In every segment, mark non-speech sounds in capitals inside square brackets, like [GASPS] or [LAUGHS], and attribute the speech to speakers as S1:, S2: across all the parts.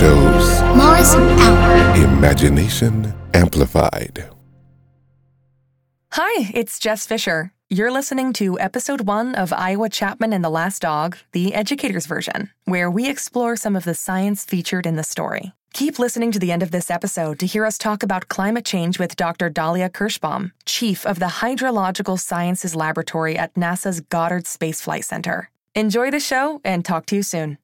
S1: Dog, run!
S2: GZM shows
S1: Mars out.
S2: Imagination Amplified.
S3: Hi, it's Jess Fisher. You're listening to episode one of Iowa Chapman and the Last Dog, the educator's version, where we explore some of the science featured in the story. Keep listening to the end of this episode to hear us talk about climate change with Dr. Dalia Kirschbaum, chief of the Hydrological Sciences Laboratory at NASA's Goddard Space Flight Center. Enjoy the show and talk to you soon.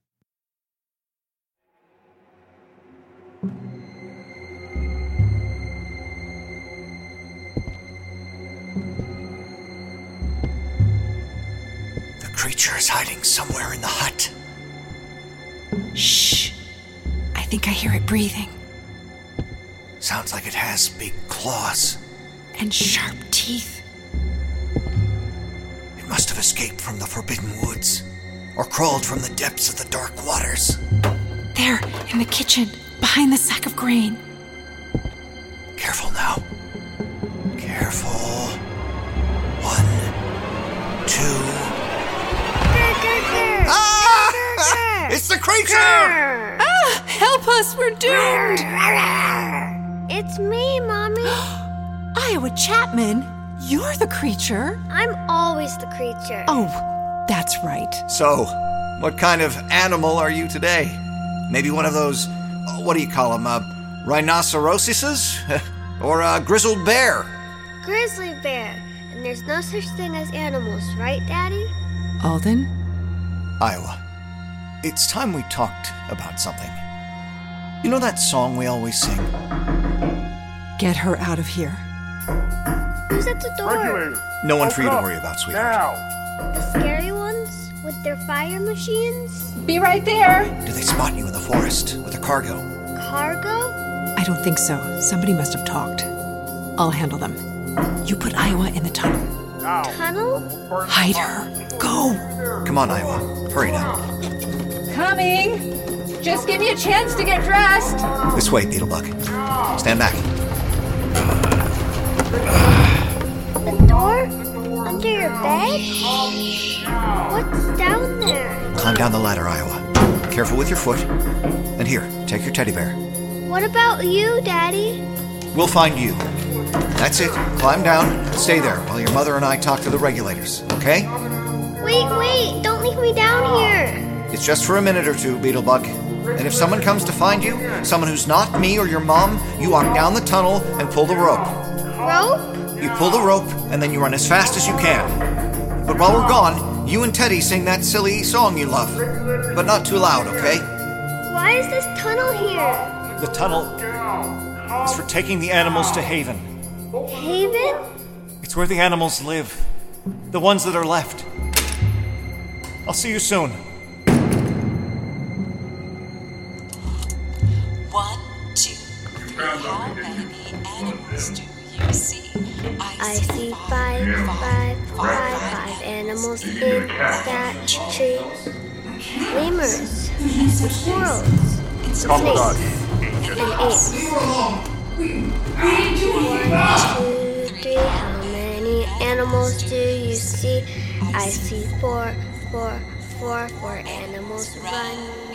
S4: Creature is hiding somewhere in the hut.
S5: Shh. I think I hear it breathing.
S4: Sounds like it has big claws.
S5: And sharp teeth.
S4: It must have escaped from the Forbidden Woods, or crawled from the depths of the dark waters.
S5: There, in the kitchen, behind the sack of grain.
S4: Careful now. Careful. One, two. It's the creature!
S5: Ah! Help us, we're doomed!
S6: It's me, Mommy. [GASPS]
S5: Iowa Chapman, you're the creature.
S6: I'm always the creature.
S5: Oh, that's right.
S4: So, what kind of animal are you today? Maybe one of those, what do you call them, uh, rhinoceroses? [LAUGHS] or a grizzled bear?
S6: Grizzly bear. And there's no such thing as animals, right, Daddy?
S5: Alden?
S4: Iowa, it's time we talked about something. You know that song we always sing?
S5: Get her out of here.
S6: Who's at the door?
S4: No one for you to worry about, sweetheart.
S6: The scary ones with their fire machines?
S5: Be right there.
S4: Do they spot you in the forest with a cargo?
S6: Cargo?
S5: I don't think so. Somebody must have talked. I'll handle them. You put Iowa in the tunnel.
S6: Tunnel?
S5: Hide her. Go.
S4: Come on, Iowa. Hurry now.
S5: Coming. Just give me a chance to get dressed.
S4: This way, Beetlebug. Stand back.
S6: The door? Under your bed? What's down there?
S4: Climb down the ladder, Iowa. Careful with your foot. And here, take your teddy bear.
S6: What about you, Daddy?
S4: We'll find you. That's it. Climb down stay there while your mother and I talk to the regulators, okay?
S6: Wait, wait, don't leave me down here.
S4: It's just for a minute or two, Beetlebug. And if someone comes to find you, someone who's not me or your mom, you walk down the tunnel and pull the rope.
S6: Rope?
S4: You pull the rope and then you run as fast as you can. But while we're gone, you and Teddy sing that silly song you love. But not too loud, okay?
S6: Why is this tunnel here?
S4: The tunnel is for taking the animals to Haven.
S6: Haven?
S4: It's where the animals live. The ones that are left. I'll see you soon.
S7: How many animals do you see?
S6: I see five, five, five, five animals in that tree. Lemurs, squirrels, snakes, and apes. One, two, three. How many animals do you see? I see four, four, four, four animals running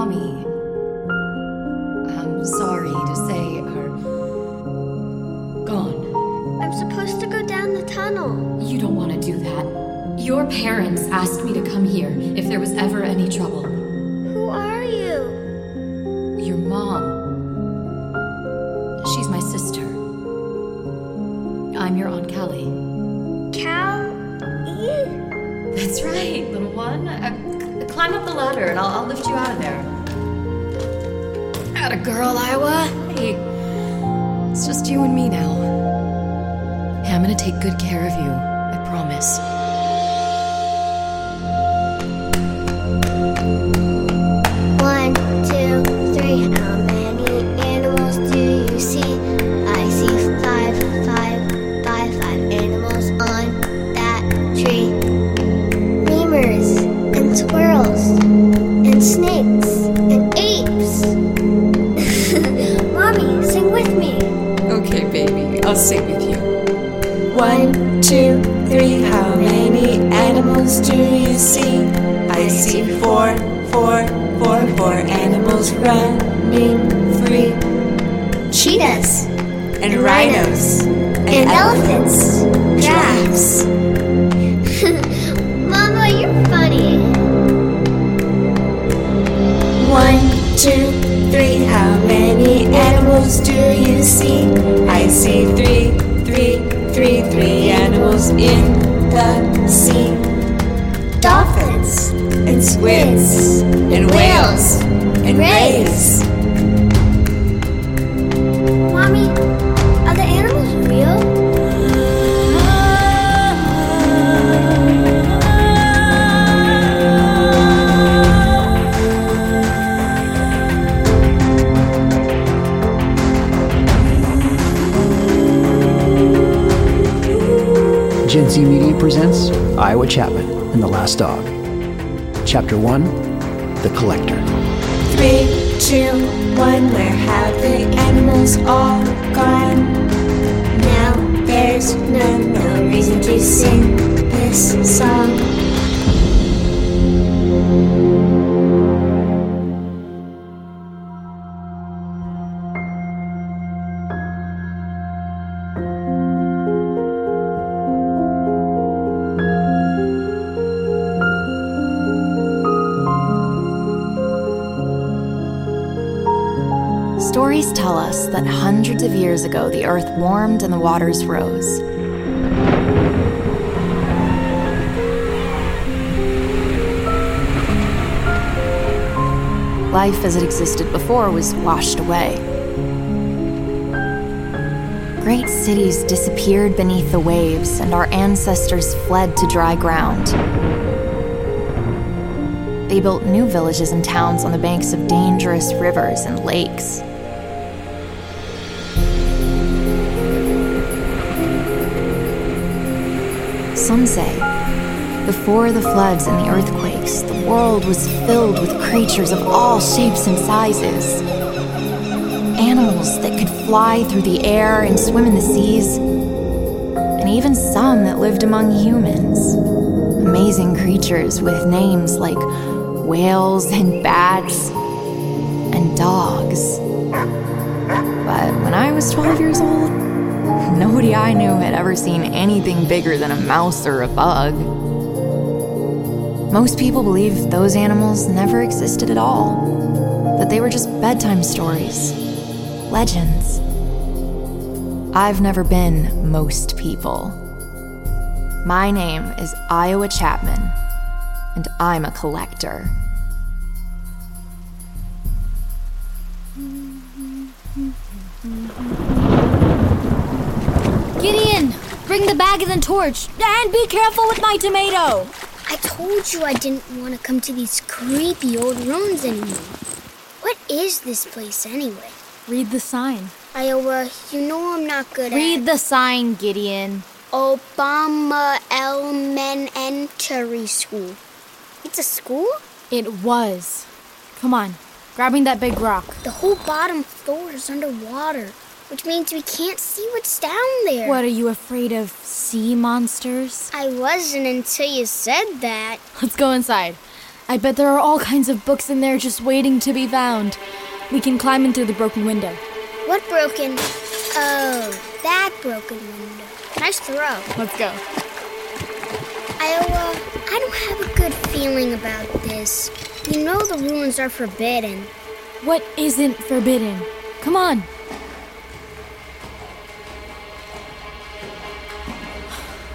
S6: mommy,
S8: I'm sorry to say, are gone.
S6: I'm supposed to go down the tunnel.
S8: You don't want to do that. Your parents asked me to come here if there was ever any trouble.
S6: Who are you?
S8: Your mom. She's my sister. I'm your Aunt Callie.
S6: Callie?
S8: That's right, little one. Uh, c- climb up the ladder and I'll, I'll lift you out of there. Girl, Iowa. Hey, it's just you and me now. Hey, I'm gonna take good care of you. I promise.
S9: Running. Three.
S6: Cheetahs
S9: And rhinos.
S6: and elephants, giraffes. [LAUGHS] Mama, you're funny.
S9: One, two, three. How many animals do you see? I see three, three, three, three animals in the sea.
S6: Dolphins
S9: And squids. And whales. And rays.
S6: Mommy, are the animals real?
S10: Gen Z Media presents Iowa Chapman and the Last Dog. Chapter 1 The Collector.
S9: Three, two, one. Where have the animals all gone?
S6: Now
S9: There's no, no reason to sing this song.
S11: Tell us that hundreds of years ago the earth warmed and the waters rose. Life as it existed before was washed away. Great cities disappeared beneath the waves, and our ancestors fled to dry ground. They built new villages and towns on the banks of dangerous rivers and lakes. Some say, before the floods and the earthquakes, the world was filled with creatures of all shapes and sizes. Animals that could fly through the air and swim in the seas, and even some that lived among humans. Amazing creatures with names like whales and bats and dogs. But when I was 12 years old, nobody I knew had ever seen anything bigger than a mouse or a bug. Most people believe those animals never existed at all, that they were just bedtime stories, legends. I've never been most people. My name is Iowa Chapman, and I'm a collector.
S1: Bring the bag and the torch. And be careful with my tomato.
S6: I told you I didn't want to come to these creepy old ruins anymore. What is this place anyway?
S1: Read the sign.
S6: Iowa, you know I'm not good at.
S1: Read
S6: at
S1: the sign, Gideon.
S6: Obama Elementary School. It's a school?
S1: It was. Come on, grabbing that big rock.
S6: The whole bottom floor is underwater.
S12: Which means we can't see what's down there.
S13: What, are you afraid of sea monsters?
S12: I wasn't until you said that.
S13: Let's go inside. I bet there are all kinds of books in there just waiting to be found. We can climb in through the broken window.
S12: What broken? Oh, that broken window. Nice throw.
S13: Let's go.
S12: Iowa, uh, I don't have a good feeling about this. You know the ruins are forbidden.
S13: What isn't forbidden? Come on.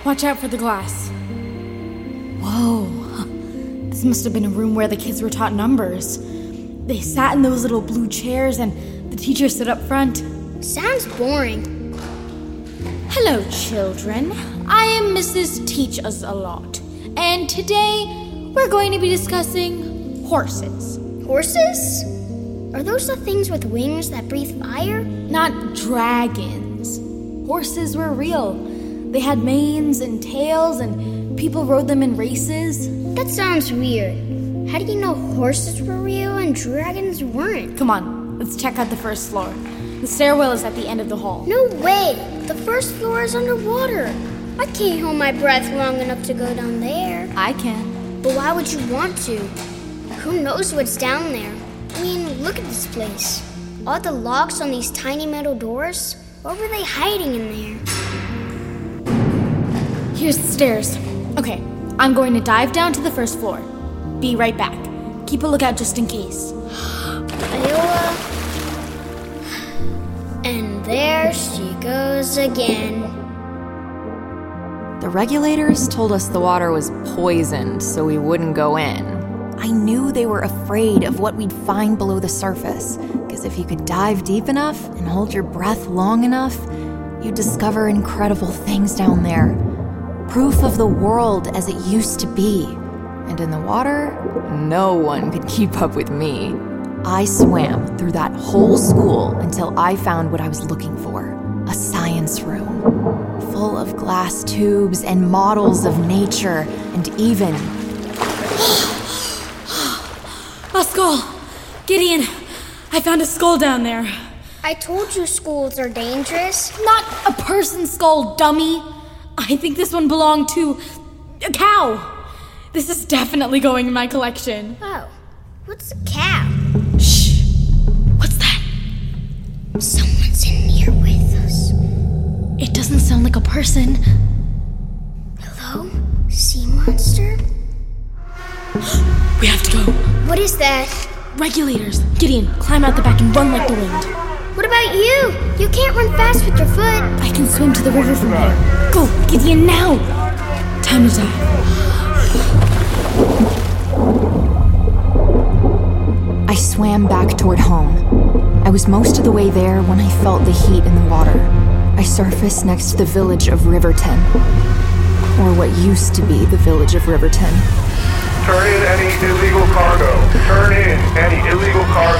S13: Watch out for the glass. Whoa. This must have been a room where the kids were taught numbers. They sat in those little blue chairs and the teacher stood up front.
S12: Sounds boring.
S13: Hello, children. I am Mrs. Teach Us a Lot, and today we're going to be discussing horses.
S12: Horses? Are those the things with wings that breathe fire?
S13: Not dragons. Horses were real. They had manes and tails, and people rode them in races.
S12: That sounds weird. How do you know horses were real and dragons weren't?
S13: Come on, let's check out the first floor. The stairwell is at the end of the hall.
S12: No way! The first floor is underwater. I can't hold my breath long enough to go down there.
S13: I can.
S12: But why would you want to? Who knows what's down there? I mean, look at this place. All the locks on these tiny metal doors? What were they hiding in there?
S13: Here's the stairs. Okay, I'm going to dive down to the first floor. Be right back. Keep a lookout just in case. [GASPS]
S12: Iowa. And there she goes again.
S11: The regulators told us the water was poisoned, so we wouldn't go in. I knew they were afraid of what we'd find below the surface, because if you could dive deep enough and hold your breath long enough, you'd discover incredible things down there. Proof of the world as it used to be. And in the water, no one could keep up with me. I swam through that whole school until I found what I was looking for a science room, full of glass tubes and models of nature, and even.
S13: A skull! Gideon, I found a skull down there.
S12: I told you schools are dangerous.
S13: Not a person skull, dummy! I think this one belonged to a cow. This is definitely going in my collection.
S12: Oh, what's a cow?
S13: Shh. What's that?
S12: Someone's in here with us.
S13: It doesn't sound like a person.
S12: Hello? Sea monster? [GASPS]
S13: We have to go.
S12: What is that?
S13: Regulators. Gideon, climb out the back and run like the wind.
S12: What about you? You can't run fast with your foot.
S13: I can swim to the river from here. Go, Gideon, now! Time to dive.
S11: I swam back toward home. I was most of the way there when I felt the heat in the water. I surfaced next to the village of Riverton. Or what used to be the village of Riverton.
S14: Turn in any illegal cargo. Turn in any illegal cargo.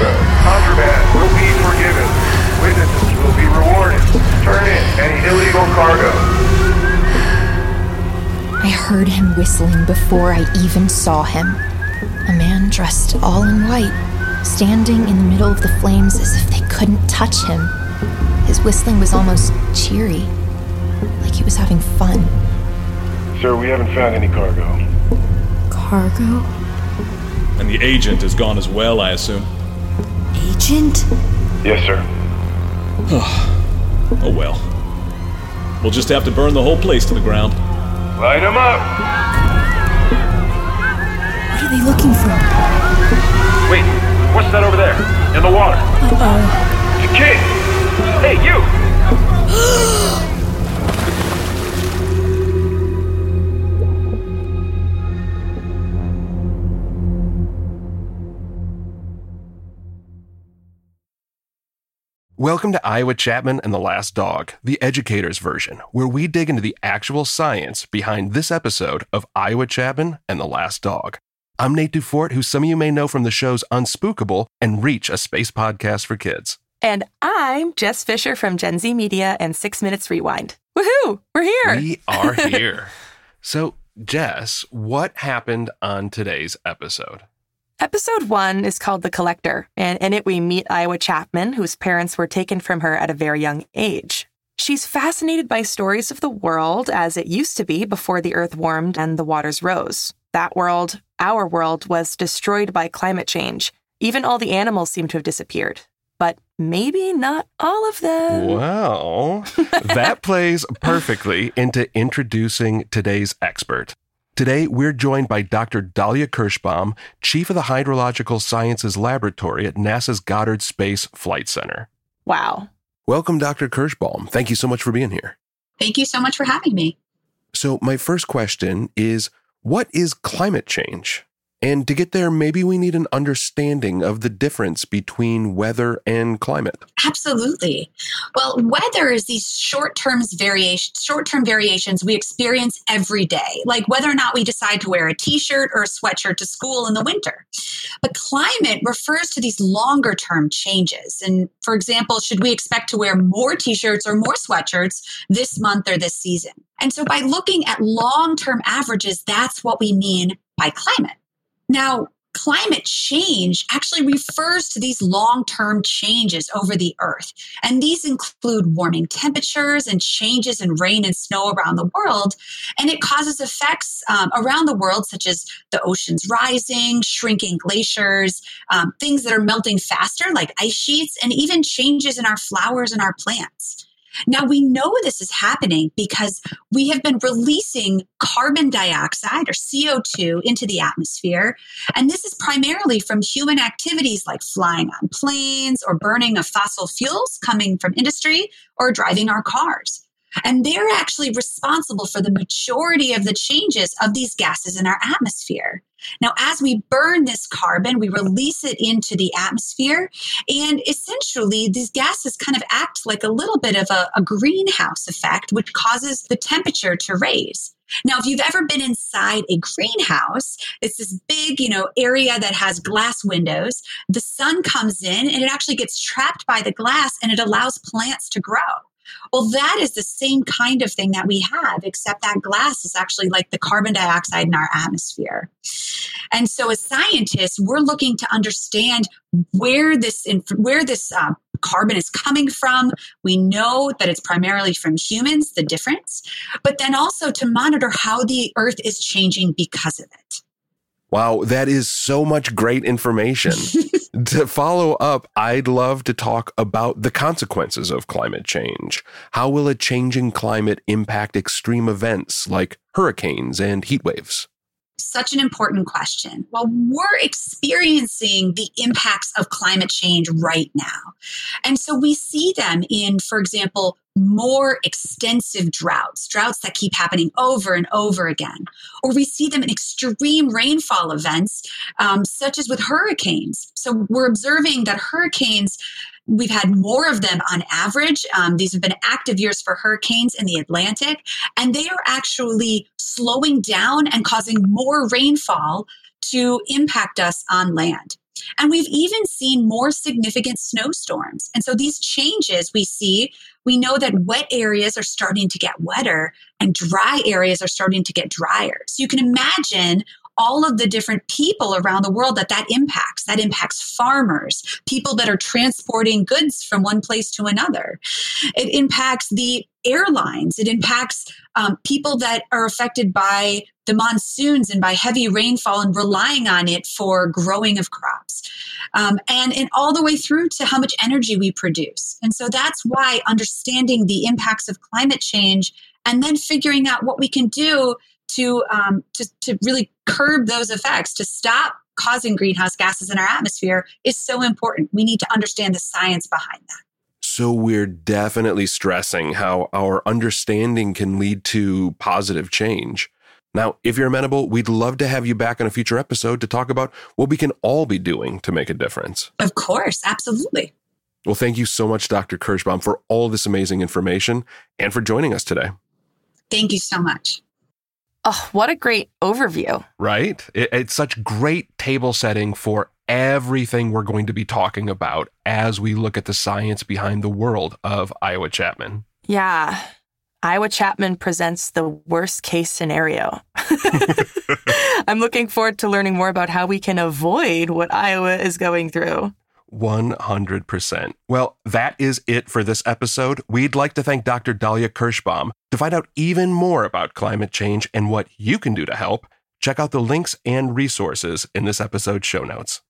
S11: Heard him whistling before I even saw him. A man dressed all in white, standing in the middle of the flames as if they couldn't touch him. His whistling was almost cheery, like he was having fun.
S14: Sir, we haven't found any cargo.
S13: Cargo?
S15: And the agent is gone as well, I assume.
S13: Agent?
S14: Yes, sir.
S15: oh well. We'll just have to burn the whole place to the ground.
S14: Light them up!
S13: What are they looking for?
S14: Wait, what's that over there? In the water?
S13: Uh-oh.
S14: It's a kid! Hey, you! [GASPS]
S16: Welcome to Iowa Chapman and the Last Dog, the educator's version, where we dig into the actual science behind this episode of Iowa Chapman and the Last Dog. I'm Nate Dufort, who some of you may know from the shows Unspookable and Reach, a space podcast for kids.
S3: And I'm Jess Fisher from Gen Z Media and Six Minutes Rewind. Woohoo! We're here.
S16: We are [LAUGHS] here. so, Jess, what happened on today's episode?
S3: Episode one is called The Collector, and in it we meet Iowa Chapman, whose parents were taken from her at a very young age. She's fascinated by stories of the world as it used to be before the earth warmed and the waters rose. That world, our world, was destroyed by climate change. Even all the animals seem to have disappeared. But maybe not all of them.
S16: Well, [LAUGHS] that plays perfectly into introducing today's expert. Today, we're joined by Dr. Dalia Kirschbaum, Chief of the Hydrological Sciences Laboratory at NASA's Goddard Space Flight Center.
S3: Wow.
S16: Welcome, Dr. Kirschbaum. Thank you so much for being here.
S12: Thank you so much for having me.
S16: So, my first question is what is climate change? And to get there, maybe we need an understanding of the difference between weather and climate.
S12: Absolutely. Well, weather is these short-term variations, short-term variations we experience every day, like whether or not we decide to wear a t-shirt or a sweatshirt to school in the winter. But climate refers to these longer-term changes. And for example, should we expect to wear more t-shirts or more sweatshirts this month or this season? And so by looking at long-term averages, that's what we mean by climate. Now, climate change actually refers to these long term changes over the earth. And these include warming temperatures and changes in rain and snow around the world. And it causes effects um, around the world, such as the oceans rising, shrinking glaciers, um, things that are melting faster, like ice sheets, and even changes in our flowers and our plants. Now, we know this is happening because we have been releasing carbon dioxide or CO2 into the atmosphere. And this is primarily from human activities like flying on planes or burning of fossil fuels coming from industry or driving our cars. And they're actually responsible for the majority of the changes of these gases in our atmosphere. Now, as we burn this carbon, we release it into the atmosphere, and essentially, these gases kind of act like a little bit of a, a greenhouse effect, which causes the temperature to raise. Now, if you've ever been inside a greenhouse, it's this big, you know, area that has glass windows. The sun comes in and it actually gets trapped by the glass and it allows plants to grow. Well, that is the same kind of thing that we have, except that glass is actually like the carbon dioxide in our atmosphere. And so, as scientists, we're looking to understand where this where this uh, carbon is coming from. We know that it's primarily from humans, the difference, but then also to monitor how the Earth is changing because of it.
S16: Wow, that is so much great information. [LAUGHS] to follow up, I'd love to talk about the consequences of climate change. How will a changing climate impact extreme events like hurricanes and heat waves?
S12: Such an important question. Well, we're experiencing the impacts of climate change right now. And so we see them in, for example, more extensive droughts, droughts that keep happening over and over again. Or we see them in extreme rainfall events, um, such as with hurricanes. So we're observing that hurricanes We've had more of them on average. Um, these have been active years for hurricanes in the Atlantic, and they are actually slowing down and causing more rainfall to impact us on land. And we've even seen more significant snowstorms. And so these changes we see, we know that wet areas are starting to get wetter and dry areas are starting to get drier. So you can imagine all of the different people around the world that that impacts. That impacts farmers, people that are transporting goods from one place to another. It impacts the airlines. It impacts um, people that are affected by the monsoons and by heavy rainfall and relying on it for growing of crops. Um, and, and all the way through to how much energy we produce. And so that's why understanding the impacts of climate change and then figuring out what we can do to, um, to, to really curb those effects, to stop causing greenhouse gases in our atmosphere is so important. We need to understand the science behind that.
S16: So, we're definitely stressing how our understanding can lead to positive change. Now, if you're amenable, we'd love to have you back on a future episode to talk about what we can all be doing to make a difference.
S12: Of course, absolutely.
S16: Well, thank you so much, Dr. Kirschbaum, for all this amazing information and for joining us today.
S12: Thank you so much.
S3: Oh, what a great overview.
S16: Right? It, it's such great table setting for everything we're going to be talking about as we look at the science behind the world of Iowa Chapman.
S3: Yeah. Iowa Chapman presents the worst case scenario. [LAUGHS] [LAUGHS] I'm looking forward to learning more about how we can avoid what Iowa is going through.
S16: 100%. Well, that is it for this episode. We'd like to thank Dr. Dalia Kirschbaum. To find out even more about climate change and what you can do to help, check out the links and resources in this episode's show notes.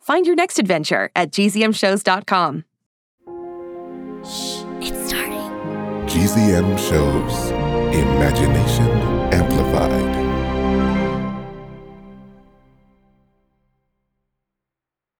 S3: Find your next adventure at gzmshows.com. Shh, it's starting.
S2: GZM shows Imagination Amplified.